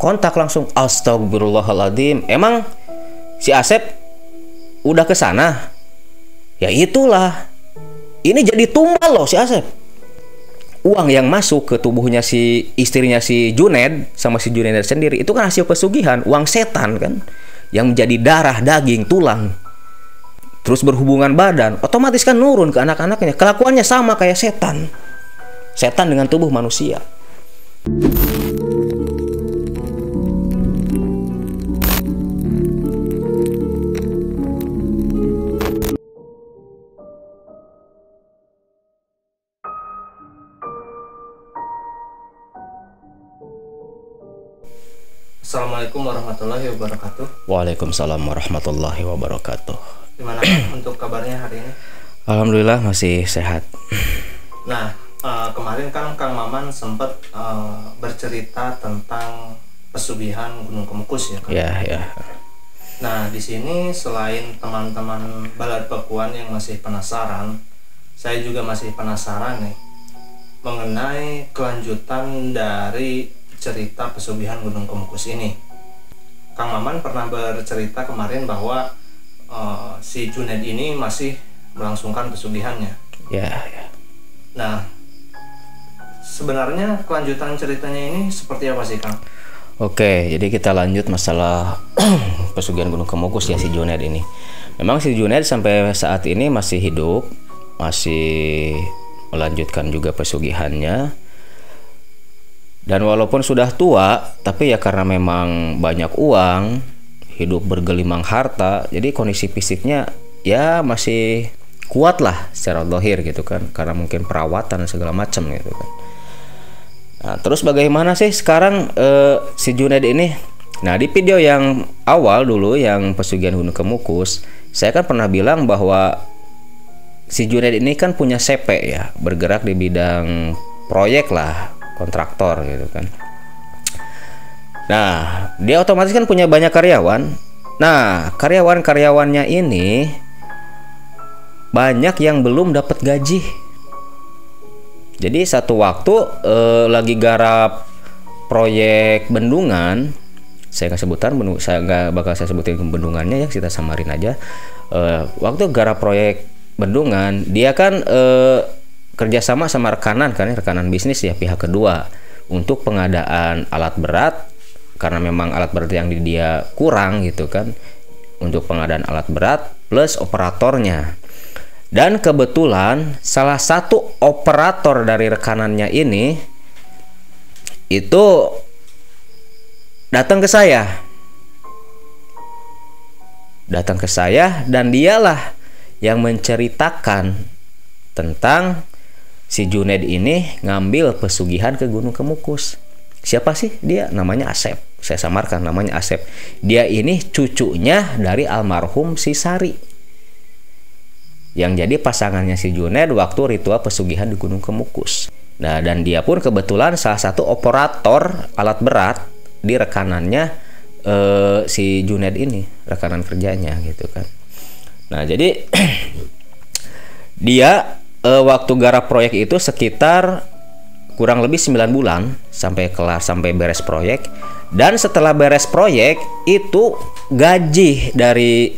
kontak langsung astagfirullahaladzim emang si Asep udah ke sana? Ya itulah. Ini jadi tumbal loh si Asep. Uang yang masuk ke tubuhnya si istrinya si Juned sama si Juned sendiri itu kan hasil pesugihan uang setan kan yang menjadi darah daging tulang. Terus berhubungan badan otomatis kan nurun ke anak-anaknya. Kelakuannya sama kayak setan. Setan dengan tubuh manusia Assalamualaikum warahmatullahi wabarakatuh. Waalaikumsalam warahmatullahi wabarakatuh Gimana untuk kabarnya hari ini? Alhamdulillah masih sehat Nah, eh, kemarin kan Kang Maman sempat eh, bercerita tentang pesugihan Gunung Kemukus ya. Kang? ya ya Nah, di sini selain teman-teman balad Pakuan yang masih penasaran, saya juga masih penasaran nih mengenai kelanjutan dari cerita pesugihan Gunung Kemukus ini. Kang Maman pernah bercerita kemarin bahwa eh, si Junaid ini masih melangsungkan pesugihannya. ya ya Nah, sebenarnya kelanjutan ceritanya ini seperti apa sih, Kang? Oke, jadi kita lanjut masalah pesugihan Gunung Kemukus ya si Junaid ini. Memang si Junaid sampai saat ini masih hidup, masih melanjutkan juga pesugihannya. Dan walaupun sudah tua, tapi ya karena memang banyak uang, hidup bergelimang harta, jadi kondisi fisiknya ya masih kuat lah secara dohir gitu kan, karena mungkin perawatan segala macam gitu kan. Nah, terus bagaimana sih sekarang eh, si Junaid ini? Nah, di video yang awal dulu yang pesugihan Gunung Kemukus, saya kan pernah bilang bahwa si Junaid ini kan punya CP ya, bergerak di bidang proyek lah, kontraktor gitu kan. Nah, dia otomatis kan punya banyak karyawan. Nah, karyawan-karyawannya ini banyak yang belum dapat gaji. Jadi satu waktu eh, lagi garap proyek bendungan, saya nggak sebutan, saya nggak bakal saya sebutin bendungannya ya, kita samarin aja. Eh, waktu garap proyek bendungan, dia kan eh, kerjasama sama rekanan kan, ya, rekanan bisnis ya pihak kedua untuk pengadaan alat berat karena memang alat berat yang di dia kurang gitu kan untuk pengadaan alat berat plus operatornya. Dan kebetulan salah satu operator dari rekanannya ini itu datang ke saya. Datang ke saya dan dialah yang menceritakan tentang si Junaid ini ngambil pesugihan ke Gunung Kemukus. Siapa sih dia? Namanya Asep. Saya samarkan namanya Asep. Dia ini cucunya dari almarhum si Sari yang jadi pasangannya si Junaid waktu ritual pesugihan di Gunung Kemukus. Nah, dan dia pun kebetulan salah satu operator alat berat di rekanannya eh, si Junaid ini, rekanan kerjanya gitu kan. Nah, jadi dia eh, waktu garap proyek itu sekitar kurang lebih 9 bulan sampai kelar sampai beres proyek. Dan setelah beres proyek itu gaji dari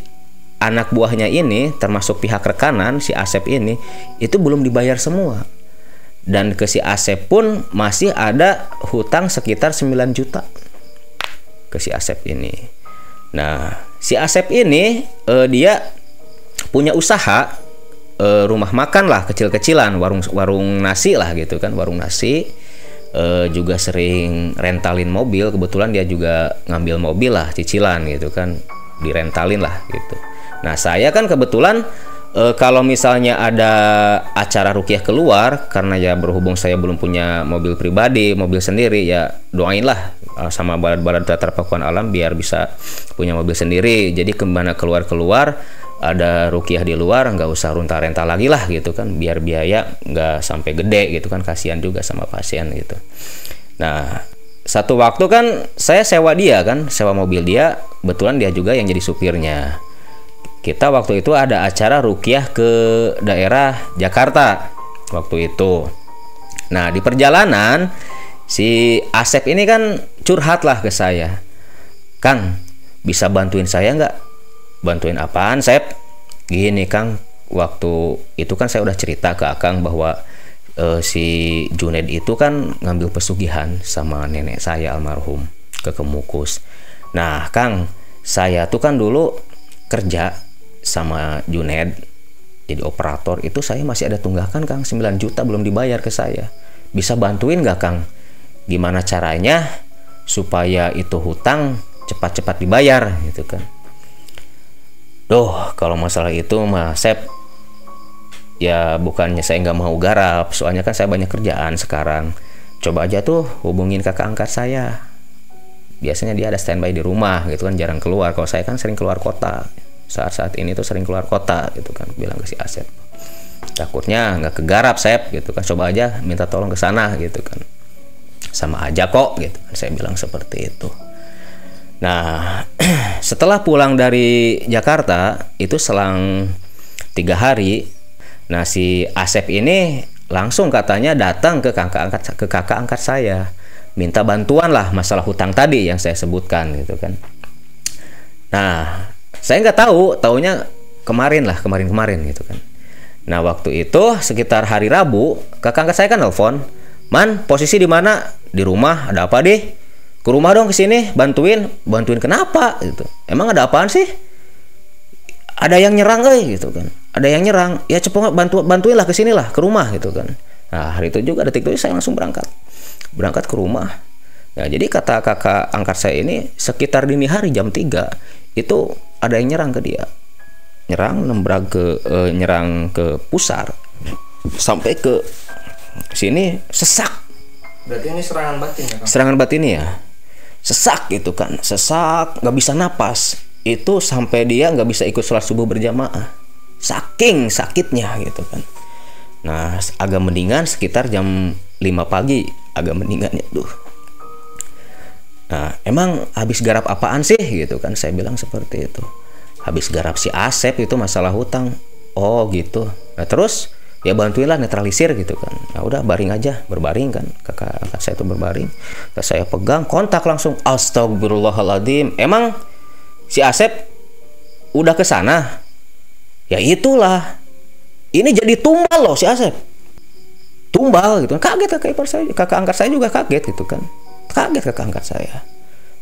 anak buahnya ini termasuk pihak rekanan si Asep ini itu belum dibayar semua. Dan ke si Asep pun masih ada hutang sekitar 9 juta ke si Asep ini. Nah si Asep ini eh, dia punya usaha eh, rumah makan lah kecil-kecilan warung warung nasi lah gitu kan warung nasi. Eh, juga sering rentalin mobil kebetulan dia juga ngambil mobil lah cicilan gitu kan direntalin lah gitu. Nah saya kan kebetulan eh, kalau misalnya ada acara rukiah keluar karena ya berhubung saya belum punya mobil pribadi mobil sendiri ya doainlah sama balad-balad teater pakuan alam biar bisa punya mobil sendiri. Jadi ke mana keluar-keluar ada rukiah di luar nggak usah runta renta lagi lah gitu kan. Biar biaya nggak sampai gede gitu kan kasihan juga sama pasien gitu. Nah satu waktu kan saya sewa dia kan sewa mobil dia kebetulan dia juga yang jadi supirnya. Kita waktu itu ada acara rukiah ke daerah Jakarta waktu itu. Nah di perjalanan si Asep ini kan curhat lah ke saya. Kang bisa bantuin saya nggak bantuin apaan Sep gini Kang waktu itu kan saya udah cerita ke Akang bahwa uh, si Junaid itu kan ngambil pesugihan sama nenek saya almarhum ke Kemukus. Nah, Kang, saya tuh kan dulu kerja sama Junaid jadi operator itu saya masih ada tunggakan Kang 9 juta belum dibayar ke saya. Bisa bantuin nggak Kang? Gimana caranya supaya itu hutang cepat-cepat dibayar gitu kan? Duh, kalau masalah itu mah Sep ya bukannya saya nggak mau garap soalnya kan saya banyak kerjaan sekarang. Coba aja tuh hubungin kakak angkat saya. Biasanya dia ada standby di rumah gitu kan jarang keluar. Kalau saya kan sering keluar kota. Saat-saat ini tuh sering keluar kota gitu kan bilang ke si Asep. Takutnya nggak kegarap Sep gitu kan. Coba aja minta tolong ke sana gitu kan. Sama aja kok gitu kan. Saya bilang seperti itu. Nah setelah pulang dari Jakarta itu selang tiga hari Nah si Asep ini langsung katanya datang ke kakak angkat ke kakak angkat saya minta bantuan lah masalah hutang tadi yang saya sebutkan gitu kan. Nah saya nggak tahu, taunya kemarin lah kemarin-kemarin gitu kan. Nah waktu itu sekitar hari Rabu kakak angkat saya kan nelfon, man posisi di mana di rumah ada apa deh? Ke rumah dong ke sini bantuin, bantuin kenapa? Gitu. Emang ada apaan sih? Ada yang nyerang eh gitu kan. Ada yang nyerang. Ya cepet bantu bantuinlah ke sinilah ke rumah gitu kan. Nah hari itu juga detik itu saya langsung berangkat. Berangkat ke rumah. Ya jadi kata kakak angkat saya ini sekitar dini hari jam 3 itu ada yang nyerang ke dia. Nyerang nembrak ke uh, nyerang ke pusar. Sampai ke sini sesak. Berarti ini serangan batin ya kan? serangan batin ya sesak gitu kan sesak nggak bisa napas. Itu sampai dia nggak bisa ikut sholat subuh berjamaah. Saking sakitnya gitu kan. Nah agak mendingan sekitar jam 5 pagi agak mendingannya tuh nah emang habis garap apaan sih gitu kan saya bilang seperti itu. Habis garap si Asep itu masalah hutang. Oh gitu. Nah terus ya bantuinlah netralisir gitu kan. Nah udah baring aja berbaring kan. Kakak, kakak saya itu berbaring. Terus saya pegang kontak langsung. Astagfirullahaladzim emang si Asep udah ke sana? Ya itulah. Ini jadi tumbal loh si Asep. Tumbal gitu. Kaget kakak ipar saya kakak angkat saya juga kaget gitu kan. Kaget kakak angkat saya.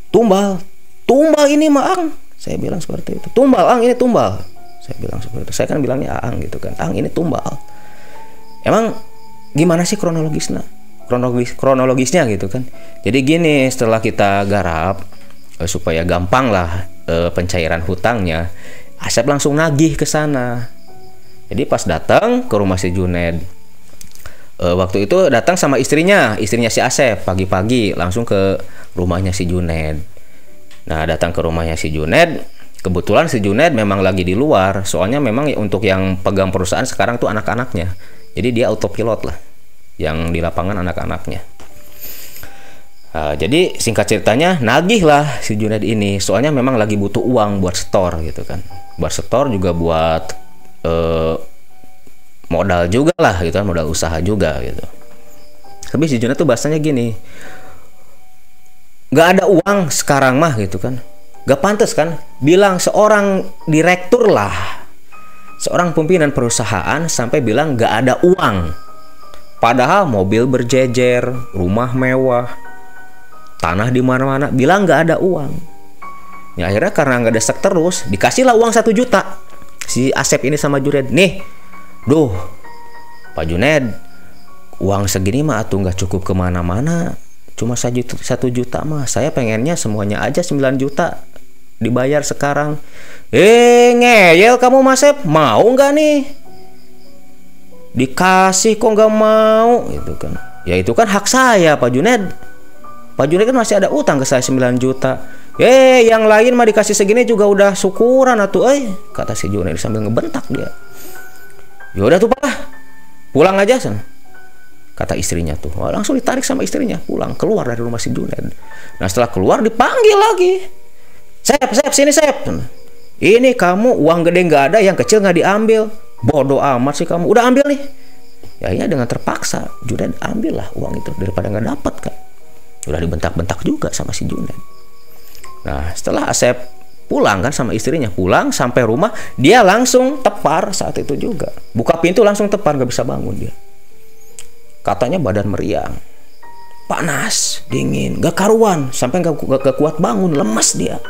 Tumbal. Tumbal ini mah ang. Saya bilang seperti itu. Tumbal ang ini tumbal. Saya bilang seperti itu. Saya kan bilangnya ang gitu kan. Ang ini tumbal emang gimana sih kronologisnya kronologis kronologisnya gitu kan jadi gini setelah kita garap eh, supaya gampang lah eh, pencairan hutangnya Asep langsung nagih ke sana. Jadi pas datang ke rumah si Juned, e, waktu itu datang sama istrinya, istrinya si Asep pagi-pagi langsung ke rumahnya si Juned. Nah datang ke rumahnya si Juned, kebetulan si Juned memang lagi di luar, soalnya memang untuk yang pegang perusahaan sekarang tuh anak-anaknya. Jadi dia autopilot lah, yang di lapangan anak-anaknya. Uh, jadi singkat ceritanya nagih lah si Junaid ini. Soalnya memang lagi butuh uang buat store gitu kan. Buat store juga buat uh, modal juga lah gitu kan modal usaha juga gitu. Tapi si Junaid tuh bahasanya gini nggak ada uang sekarang mah gitu kan. Gak pantas kan? Bilang seorang direktur lah seorang pimpinan perusahaan sampai bilang gak ada uang. Padahal mobil berjejer rumah mewah tanah di mana-mana bilang nggak ada uang. Ya akhirnya karena nggak ada sek terus dikasihlah uang satu juta. Si Asep ini sama Junaid nih duh Pak Junaid uang segini mah atuh nggak cukup ke mana-mana. Cuma satu juta, juta mah. Saya pengennya semuanya aja 9 juta dibayar sekarang eh ngeyel kamu Mas Asep mau nggak nih dikasih kok nggak mau gitu kan ya itu kan hak saya Pak Junaid Pak Juni kan masih ada utang ke saya 9 juta. Eh, yang lain mah dikasih segini juga udah syukuran atuh eh kata si Juned sambil ngebentak dia. Ya udah tuh Pak. Pulang aja sana. Kata istrinya tuh. Wah, langsung ditarik sama istrinya pulang keluar dari rumah si Juned. Nah, setelah keluar dipanggil lagi. Sep, Sep, sini Sep. Ini kamu uang gede nggak ada, yang kecil nggak diambil. Bodoh amat sih kamu. Udah ambil nih. Ya, ya dengan terpaksa Juned ambil lah uang itu daripada nggak dapat kan udah dibentak-bentak juga sama si Junet nah setelah Asep pulang kan sama istrinya pulang sampai rumah dia langsung tepar saat itu juga buka pintu langsung tepar nggak bisa bangun dia katanya badan meriang panas dingin gak karuan sampai gak, gak, gak kuat bangun lemas dia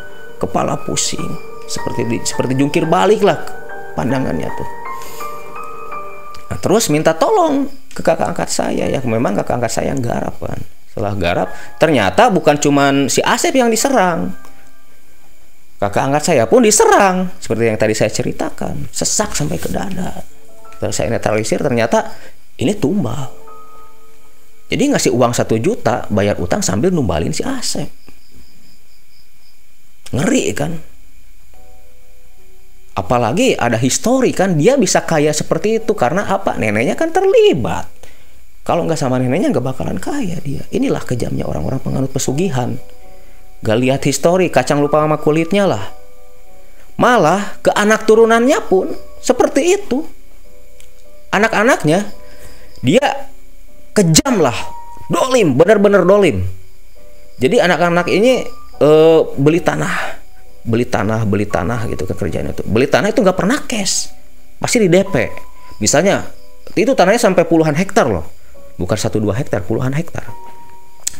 kepala pusing. Seperti di, seperti jungkir balik lah pandangannya tuh. Nah, terus minta tolong ke kakak angkat saya. Ya memang kakak angkat saya garap kan setelah garap ternyata bukan cuman si Asep yang diserang. Kakak angkat saya pun diserang. Seperti yang tadi saya ceritakan. Sesak sampai ke dada. Terus saya netralisir ternyata ini tumbal. Jadi ngasih uang satu juta bayar utang sambil numbalin si Asep ngeri kan? Apalagi ada histori kan? Dia bisa kaya seperti itu karena apa? Neneknya kan terlibat. Kalau nggak sama neneknya nggak bakalan kaya dia. Inilah kejamnya orang-orang penganut pesugihan. Gak lihat histori, kacang lupa sama kulitnya lah. Malah ke anak turunannya pun seperti itu. Anak-anaknya dia kejam lah, dolim, benar-benar dolim. Jadi anak-anak ini uh, beli tanah, beli tanah, beli tanah gitu kan kerjanya itu. Beli tanah itu nggak pernah cash, pasti di DP. Misalnya itu tanahnya sampai puluhan hektar loh, bukan satu dua hektar, puluhan hektar.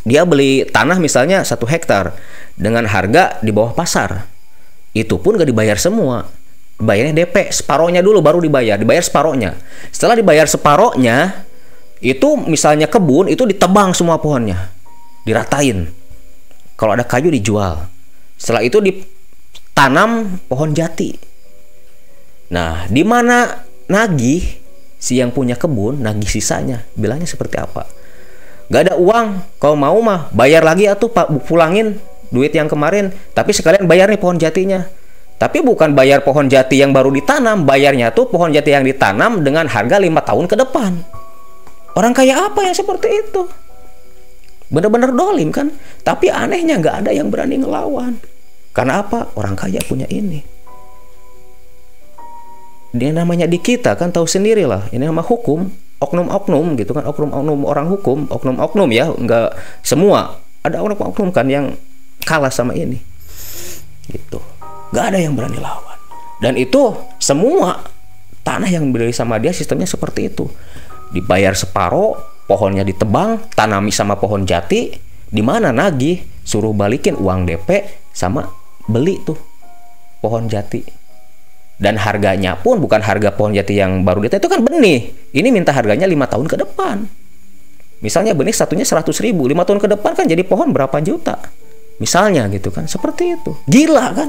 Dia beli tanah misalnya satu hektar dengan harga di bawah pasar. Itu pun gak dibayar semua. Bayarnya DP separohnya dulu baru dibayar dibayar separohnya. Setelah dibayar separohnya itu misalnya kebun itu ditebang semua pohonnya. Diratain kalau ada kayu dijual setelah itu ditanam pohon jati nah di mana nagih si yang punya kebun nagih sisanya bilangnya seperti apa Gak ada uang. Kalau mau mah bayar lagi atau pak pulangin duit yang kemarin. Tapi sekalian bayar nih pohon jatinya. Tapi bukan bayar pohon jati yang baru ditanam, bayarnya tuh pohon jati yang ditanam dengan harga lima tahun ke depan. Orang kaya apa yang seperti itu? Bener-bener dolim kan? Tapi anehnya nggak ada yang berani ngelawan. Karena apa? Orang kaya punya ini. Dia namanya di kita kan tahu sendiri lah. Ini nama hukum oknum-oknum gitu kan oknum-oknum orang hukum oknum-oknum ya nggak semua ada oknum-oknum kan yang kalah sama ini gitu nggak ada yang berani lawan dan itu semua tanah yang dibeli sama dia sistemnya seperti itu dibayar separoh pohonnya ditebang tanami sama pohon jati di mana nagih suruh balikin uang DP sama beli tuh pohon jati. Dan harganya pun bukan harga pohon jati yang baru dita itu kan benih. Ini minta harganya lima tahun ke depan. Misalnya benih satunya 100 ribu lima tahun ke depan kan jadi pohon berapa juta. Misalnya gitu kan seperti itu. Gila kan?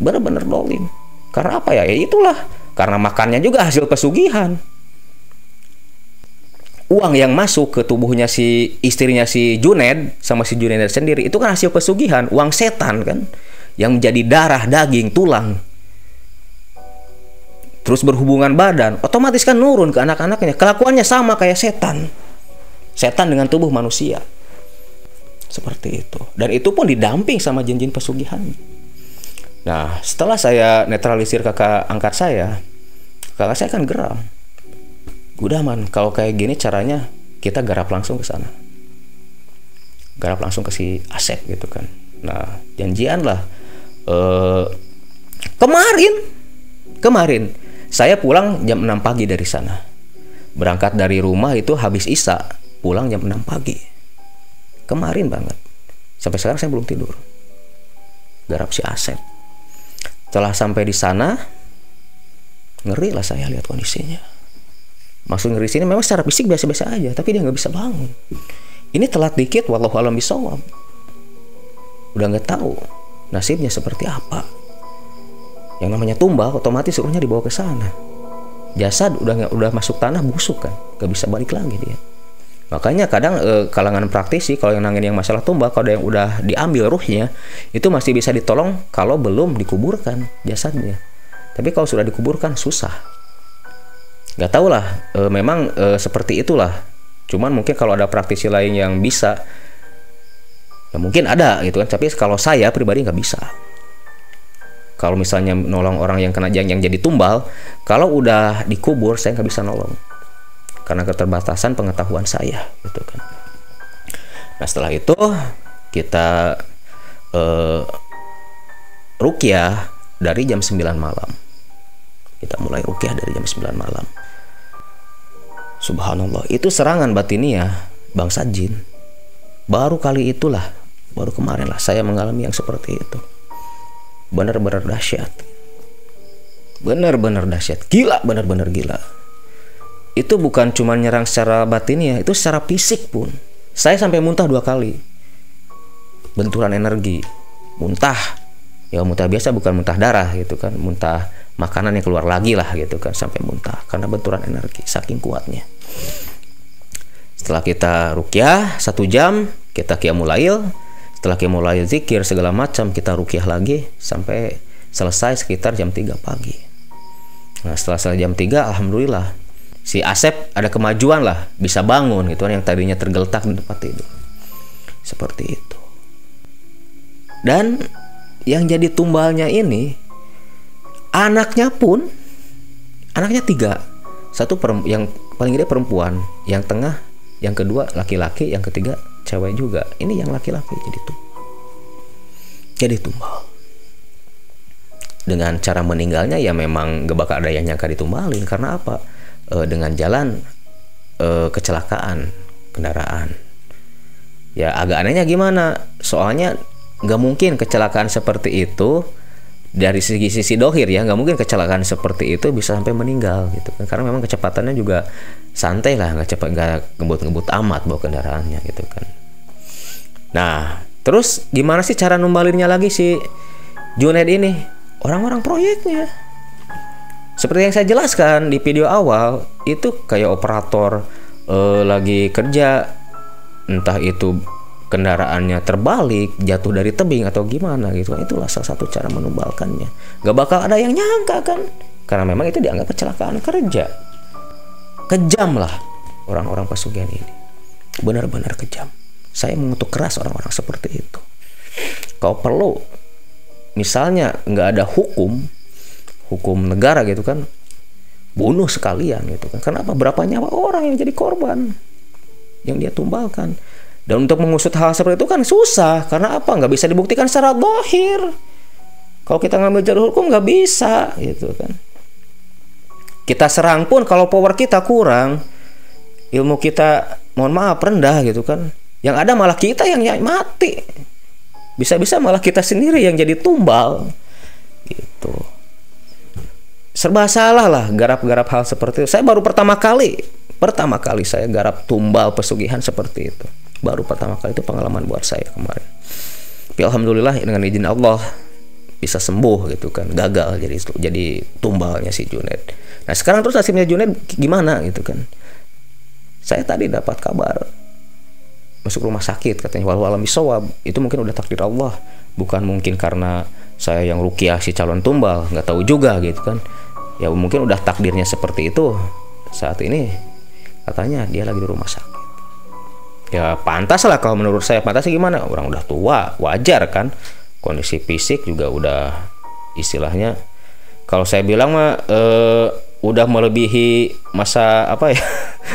Bener-bener dolim. Karena apa ya? Ya itulah. Karena makannya juga hasil pesugihan uang yang masuk ke tubuhnya si istrinya si Juned sama si Juned sendiri itu kan hasil pesugihan uang setan kan yang menjadi darah daging tulang terus berhubungan badan, otomatis kan nurun ke anak-anaknya. Kelakuannya sama kayak setan. Setan dengan tubuh manusia. Seperti itu. Dan itu pun didamping sama jin-jin pesugihan. Nah, setelah saya netralisir kakak angkat saya, kakak saya kan geram. Udah man, kalau kayak gini caranya kita garap langsung ke sana. Garap langsung ke si Asep gitu kan. Nah, janjian lah. Uh, kemarin, kemarin saya pulang jam 6 pagi dari sana. Berangkat dari rumah itu habis Isa, pulang jam 6 pagi. Kemarin banget. Sampai sekarang saya belum tidur. Garap si Asep. Setelah sampai di sana, ngeri lah saya lihat kondisinya. Maksud ngeri sini memang secara fisik biasa-biasa aja, tapi dia nggak bisa bangun. Ini telat dikit, walau alam bisawab. Udah nggak tahu nasibnya seperti apa. Yang namanya tumbal otomatis suruhnya dibawa ke sana. Jasad udah udah masuk tanah busuk kan? Gak bisa balik lagi dia. Makanya kadang eh, kalangan praktisi kalau yang nangin yang masalah tumbal kalau yang udah diambil ruhnya itu masih bisa ditolong kalau belum dikuburkan jasadnya. Tapi kalau sudah dikuburkan susah nggak tahu lah e, memang e, seperti itulah. Cuman mungkin kalau ada praktisi lain yang bisa ya mungkin ada gitu kan. Tapi kalau saya pribadi nggak bisa. Kalau misalnya nolong orang yang kena jang yang jadi tumbal kalau udah dikubur saya nggak bisa nolong. Karena keterbatasan pengetahuan saya gitu kan. Nah setelah itu kita uh, rukyah dari jam 9 malam. Kita mulai rukyah dari jam 9 malam. Subhanallah, itu serangan batiniah bangsa jin. Baru kali itulah, baru kemarin lah saya mengalami yang seperti itu. Benar-benar dahsyat. Benar-benar dahsyat. Gila, benar-benar gila. Itu bukan cuma nyerang secara batiniah, itu secara fisik pun. Saya sampai muntah dua kali. Benturan energi, muntah. Ya muntah biasa bukan muntah darah gitu kan, muntah makanan yang keluar lagi lah gitu kan sampai muntah karena benturan energi saking kuatnya setelah kita rukyah satu jam kita kiamulail setelah kiamulail zikir segala macam kita rukyah lagi sampai selesai sekitar jam 3 pagi. Nah setelah selesai jam 3 alhamdulillah si Asep ada kemajuan lah bisa bangun gitu kan yang tadinya tergeletak di tempat tidur. Seperti itu. Dan yang jadi tumbalnya ini anaknya pun anaknya tiga. Satu yang paling gede perempuan yang tengah yang kedua laki-laki yang ketiga cewek juga. Ini yang laki-laki jadi tuh jadi tumbal. Dengan cara meninggalnya ya memang gak bakal ada yang nyangka ditumbalin. Karena apa? E, dengan jalan e, kecelakaan kendaraan. Ya agak anehnya gimana? Soalnya nggak mungkin kecelakaan seperti itu dari segi sisi dohir ya nggak mungkin kecelakaan seperti itu bisa sampai meninggal gitu kan. Karena memang kecepatannya juga santai lah nggak cepat nggak ngebut-ngebut amat bawa kendaraannya gitu kan. Nah terus gimana sih cara numbalinnya lagi si Junaid ini? Orang-orang proyeknya. Seperti yang saya jelaskan di video awal itu kayak operator eh, lagi kerja entah itu kendaraannya terbalik, jatuh dari tebing atau gimana gitu kan. Itulah salah satu cara menumbalkannya. Gak bakal ada yang nyangka kan. Karena memang itu dianggap kecelakaan kerja. Kejam lah orang-orang pesugihan ini. Benar-benar kejam. Saya mengutuk keras orang-orang seperti itu. Kau perlu misalnya nggak ada hukum hukum negara gitu kan bunuh sekalian gitu kan kenapa berapa nyawa orang yang jadi korban yang dia tumbalkan dan untuk mengusut hal seperti itu kan susah. Karena apa? Nggak bisa dibuktikan secara dohir. Kalau kita ngambil jalur hukum nggak bisa gitu kan. Kita serang pun kalau power kita kurang, ilmu kita mohon maaf rendah gitu kan. Yang ada malah kita yang mati. Bisa-bisa malah kita sendiri yang jadi tumbal. Gitu. Serba salah lah garap-garap hal seperti itu. Saya baru pertama kali, pertama kali saya garap tumbal pesugihan seperti itu baru pertama kali itu pengalaman buat saya kemarin. Tapi alhamdulillah dengan izin Allah bisa sembuh gitu kan gagal jadi jadi tumbalnya si Junet nah sekarang terus nasibnya Junet gimana gitu kan? Saya tadi dapat kabar masuk rumah sakit katanya walau alam bisawab itu mungkin udah takdir Allah bukan mungkin karena saya yang rukiah si calon tumbal nggak tahu juga gitu kan. Ya mungkin udah takdirnya seperti itu. Saat ini katanya dia lagi di rumah sakit ya pantas lah kalau menurut saya pantas gimana? Orang udah tua wajar kan? Kondisi fisik juga udah istilahnya kalau saya bilang mah eh, udah melebihi masa apa ya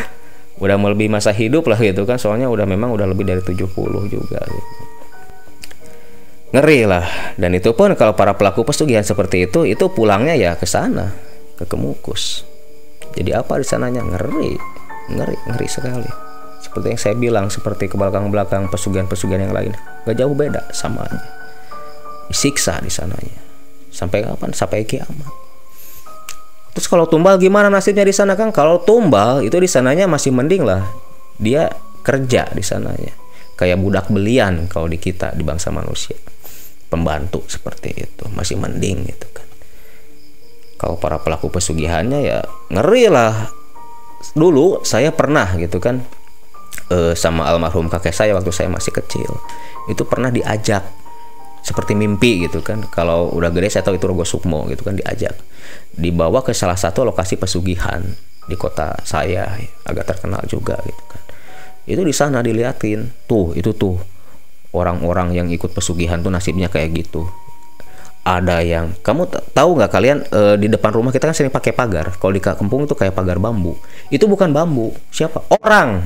udah melebihi masa hidup lah gitu kan? Soalnya udah memang udah lebih dari 70 juga gitu. ngeri lah. Dan itu pun kalau para pelaku pesugihan seperti itu itu pulangnya ya ke sana ke Kemukus. Jadi apa di sananya? Ngeri. Ngeri ngeri sekali seperti yang saya bilang seperti ke belakang-belakang pesugihan-pesugihan yang lain. Gak jauh beda sama aja disiksa di sananya sampai kapan? Sampai kiamat. Terus kalau tumbal gimana nasibnya di sana kan kalau tumbal itu di sananya masih mending lah. Dia kerja di sananya kayak budak belian kalau di kita di bangsa manusia. Pembantu seperti itu. Masih mending gitu kan. Kalau para pelaku pesugihannya ya ngeri lah. Dulu saya pernah gitu kan uh, sama almarhum kakek saya waktu saya masih kecil. Itu pernah diajak seperti mimpi gitu kan. Kalau udah gede saya tahu itu Rogo Sukmo gitu kan diajak. Dibawa ke salah satu lokasi pesugihan di kota saya agak terkenal juga gitu kan. Itu di sana diliatin tuh itu tuh orang-orang yang ikut pesugihan tuh nasibnya kayak gitu. Ada yang kamu tahu nggak kalian e, di depan rumah kita kan sering pakai pagar. Kalau di kampung itu kayak pagar bambu. Itu bukan bambu siapa? Orang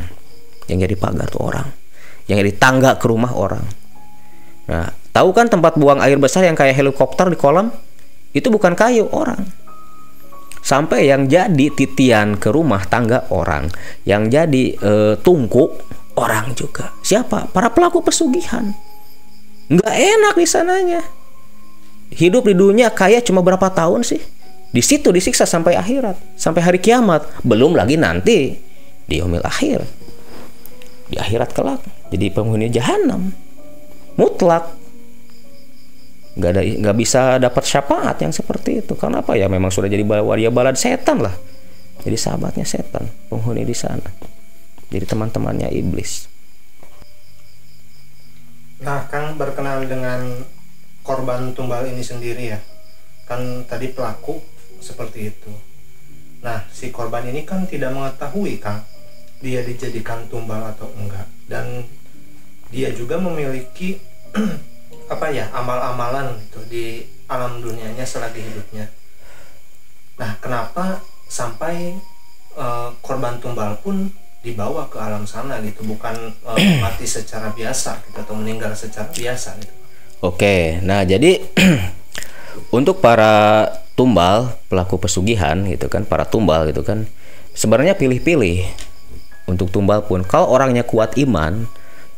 yang jadi pagar tuh orang yang di tangga ke rumah orang. Nah, tahu kan tempat buang air besar yang kayak helikopter di kolam? Itu bukan kayu orang. Sampai yang jadi titian ke rumah tangga orang, yang jadi e, tungku orang juga. Siapa? Para pelaku pesugihan. Nggak enak di sananya. Hidup di dunia kaya cuma berapa tahun sih? Di situ disiksa sampai akhirat, sampai hari kiamat. Belum lagi nanti di yaumil akhir. Di akhirat kelak jadi penghuni jahanam. Mutlak. Nggak ada nggak bisa dapat syafaat yang seperti itu. Karena apa ya? Memang sudah jadi waria balad setan lah. Jadi sahabatnya setan, penghuni di sana. Jadi teman-temannya iblis. Nah, Kang berkenal dengan korban tumbal ini sendiri ya. Kan tadi pelaku seperti itu. Nah, si korban ini kan tidak mengetahui Kang dia dijadikan tumbal atau enggak dan dia juga memiliki apa ya amal-amalan gitu di alam dunianya selagi hidupnya. Nah, kenapa sampai uh, korban tumbal pun dibawa ke alam sana gitu, bukan uh, mati secara biasa gitu atau meninggal secara biasa gitu. Oke, nah jadi untuk para tumbal pelaku pesugihan gitu kan para tumbal gitu kan sebenarnya pilih-pilih untuk tumbal pun. Kalau orangnya kuat iman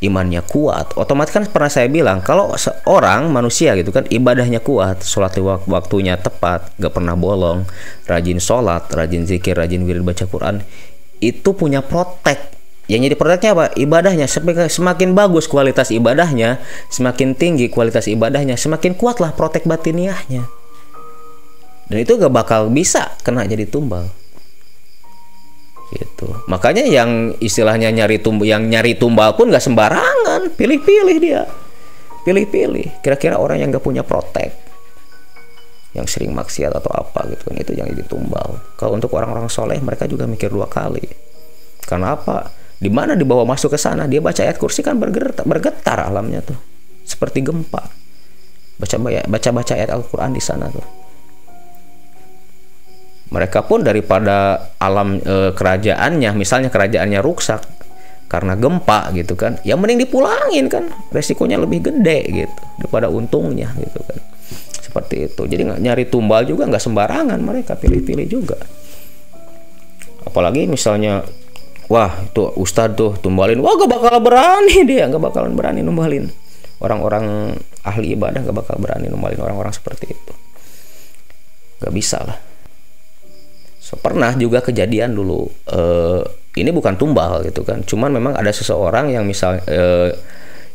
imannya kuat otomatis kan pernah saya bilang kalau seorang manusia gitu kan ibadahnya kuat sholat waktunya tepat gak pernah bolong rajin sholat rajin zikir rajin wirid baca Quran itu punya protek. Yang jadi proteknya apa? Ibadahnya. Semakin bagus kualitas ibadahnya semakin tinggi kualitas ibadahnya semakin kuatlah protek batiniahnya. Dan itu gak bakal bisa kena jadi tumbal gitu. Makanya yang istilahnya nyari tumbal yang nyari tumbal pun gak sembarangan. Pilih-pilih dia. Pilih-pilih. Kira-kira orang yang gak punya protek yang sering maksiat atau apa gitu kan itu yang jadi tumbal. Kalau untuk orang-orang soleh mereka juga mikir dua kali. Karena apa? Di mana dibawa masuk ke sana? Dia baca ayat kursi kan bergetar, bergetar alamnya tuh. Seperti gempa. Baca baca baca ayat Al-Quran di sana tuh mereka pun daripada alam e, kerajaannya misalnya kerajaannya rusak karena gempa gitu kan ya mending dipulangin kan resikonya lebih gede gitu daripada untungnya gitu kan. Seperti itu. Jadi nggak nyari tumbal juga nggak sembarangan mereka pilih-pilih juga. Apalagi misalnya wah itu ustadz tuh tumbalin wah gak bakal berani dia nggak bakalan berani numbalin. Orang-orang ahli ibadah gak bakal berani numbalin orang-orang seperti itu. Nggak bisa lah so, pernah juga kejadian dulu uh, ini bukan tumbal gitu kan cuman memang ada seseorang yang misal uh,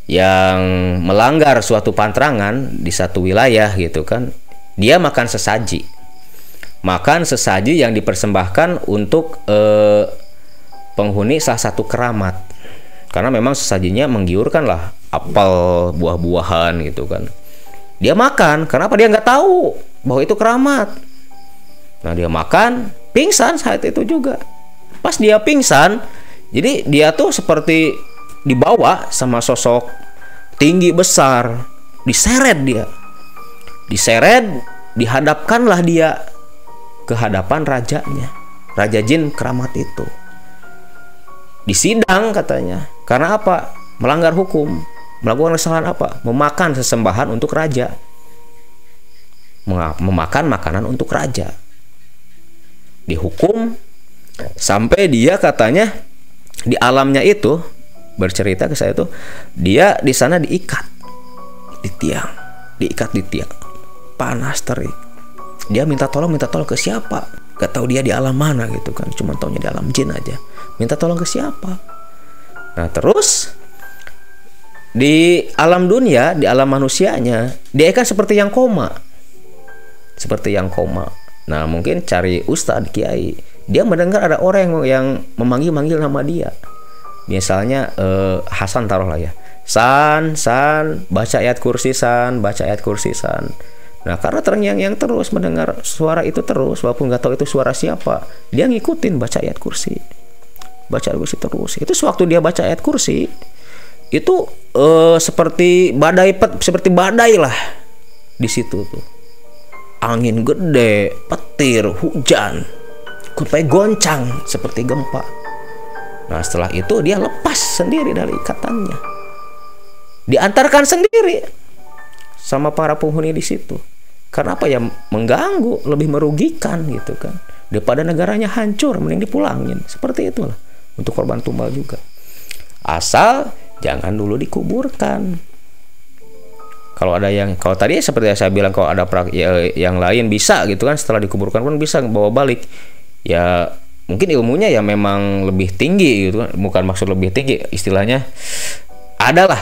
yang melanggar suatu pantrangan di satu wilayah gitu kan dia makan sesaji. Makan sesaji yang dipersembahkan untuk uh, penghuni salah satu keramat. Karena memang sesajinya menggiurkan lah apel buah-buahan gitu kan. Dia makan kenapa dia nggak tahu bahwa itu keramat? Nah dia makan pingsan saat itu juga. Pas dia pingsan jadi dia tuh seperti dibawa sama sosok tinggi besar. Diseret dia. Diseret dihadapkanlah dia ke hadapan rajanya. Raja jin keramat itu. Disidang katanya. Karena apa? Melanggar hukum. Melakukan kesalahan apa? Memakan sesembahan untuk raja. Memakan makanan untuk raja dihukum sampai dia katanya di alamnya itu bercerita ke saya tuh dia di sana diikat di tiang diikat di tiang. Panas terik dia minta tolong minta tolong ke siapa? Gak tahu dia di alam mana gitu kan cuma taunya di alam jin aja. Minta tolong ke siapa? Nah terus di alam dunia di alam manusianya dia kan seperti yang koma. Seperti yang koma Nah, mungkin cari ustadz kiai. Dia mendengar ada orang yang, yang memanggil-manggil nama dia. Misalnya eh, Hasan taruhlah ya. San, San, baca ayat kursi San, baca ayat kursi San. Nah, karena terngiang-yang terus mendengar suara itu terus, walaupun nggak tahu itu suara siapa, dia ngikutin baca ayat kursi. Baca ayat kursi terus. Itu sewaktu dia baca ayat kursi, itu eh, seperti badai seperti badai lah di situ tuh angin gede, petir, hujan, sampai goncang seperti gempa. Nah setelah itu dia lepas sendiri dari ikatannya. diantarkan sendiri sama para penghuni di situ. Karena apa ya mengganggu, lebih merugikan gitu kan. Daripada negaranya hancur, mending dipulangin. Seperti itulah untuk korban tumbal juga. Asal jangan dulu dikuburkan. Kalau ada yang kalau tadi seperti yang saya bilang kalau ada prak, ya, yang lain bisa gitu kan setelah dikuburkan pun bisa bawa balik. Ya mungkin ilmunya ya memang lebih tinggi gitu kan bukan maksud lebih tinggi istilahnya adalah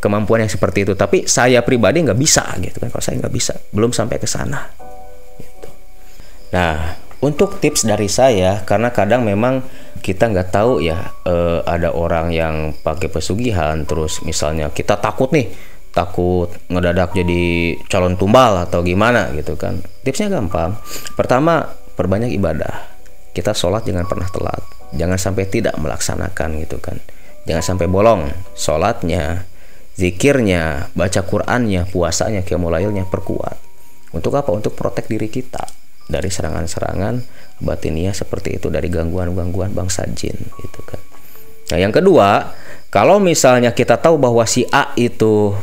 kemampuan yang seperti itu tapi saya pribadi nggak bisa gitu kan kalau saya nggak bisa belum sampai ke sana gitu. nah untuk tips dari saya karena kadang memang kita nggak tahu ya eh, ada orang yang pakai pesugihan terus misalnya kita takut nih takut ngedadak jadi calon tumbal atau gimana gitu kan. Tipsnya gampang. Pertama perbanyak ibadah. Kita sholat jangan pernah telat. Jangan sampai tidak melaksanakan gitu kan. Jangan sampai bolong sholatnya zikirnya baca Qurannya puasanya kiamulailnya perkuat. Untuk apa? Untuk protek diri kita dari serangan-serangan batiniah seperti itu dari gangguan-gangguan bangsa jin gitu kan. Nah yang kedua kalau misalnya kita tahu bahwa si A itu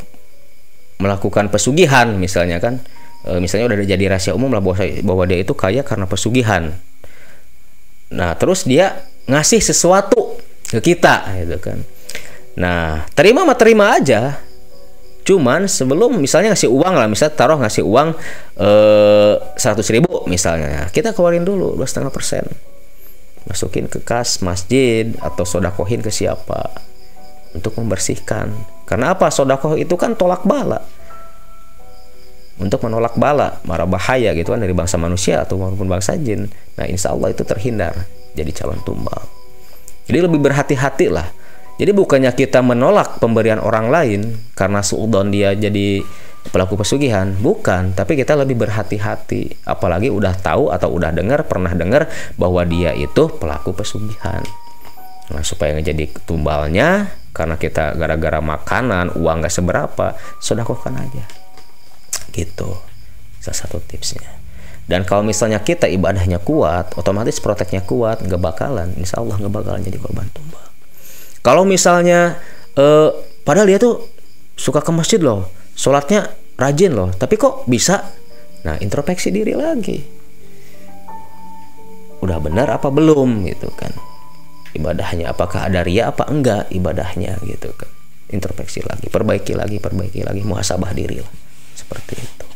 melakukan pesugihan misalnya kan e, misalnya udah jadi rahasia umum lah bahwa, bahwa dia itu kaya karena pesugihan Nah, terus dia ngasih sesuatu ke kita gitu kan. Nah, terima mah terima aja. Cuman sebelum misalnya ngasih uang lah, misalnya taruh ngasih uang eh, seratus ribu misalnya, kita keluarin dulu dua setengah persen, masukin ke kas masjid atau sodakohin ke siapa untuk membersihkan. Karena apa? Sodakoh itu kan tolak bala untuk menolak bala, marah bahaya gitu kan dari bangsa manusia atau maupun bangsa jin. Nah, insya Allah itu terhindar jadi calon tumbal. Jadi lebih berhati-hati lah. Jadi bukannya kita menolak pemberian orang lain karena suudon dia jadi pelaku pesugihan, bukan, tapi kita lebih berhati-hati. Apalagi udah tahu atau udah dengar, pernah dengar bahwa dia itu pelaku pesugihan. Nah, supaya jadi tumbalnya karena kita gara-gara makanan, uang gak seberapa, sodakohkan aja. Gitu salah satu tipsnya. Dan kalau misalnya kita ibadahnya kuat otomatis proteknya kuat nggak bakalan. Insya Allah nggak bakalan jadi korban tumbal. Kalau misalnya eh, padahal dia tuh suka ke masjid loh sholatnya rajin loh tapi kok bisa? Nah introspeksi diri lagi. Udah benar apa belum gitu kan ibadahnya apakah ada ria apa enggak ibadahnya gitu kan introspeksi lagi perbaiki lagi perbaiki lagi muhasabah diri lah seperti itu.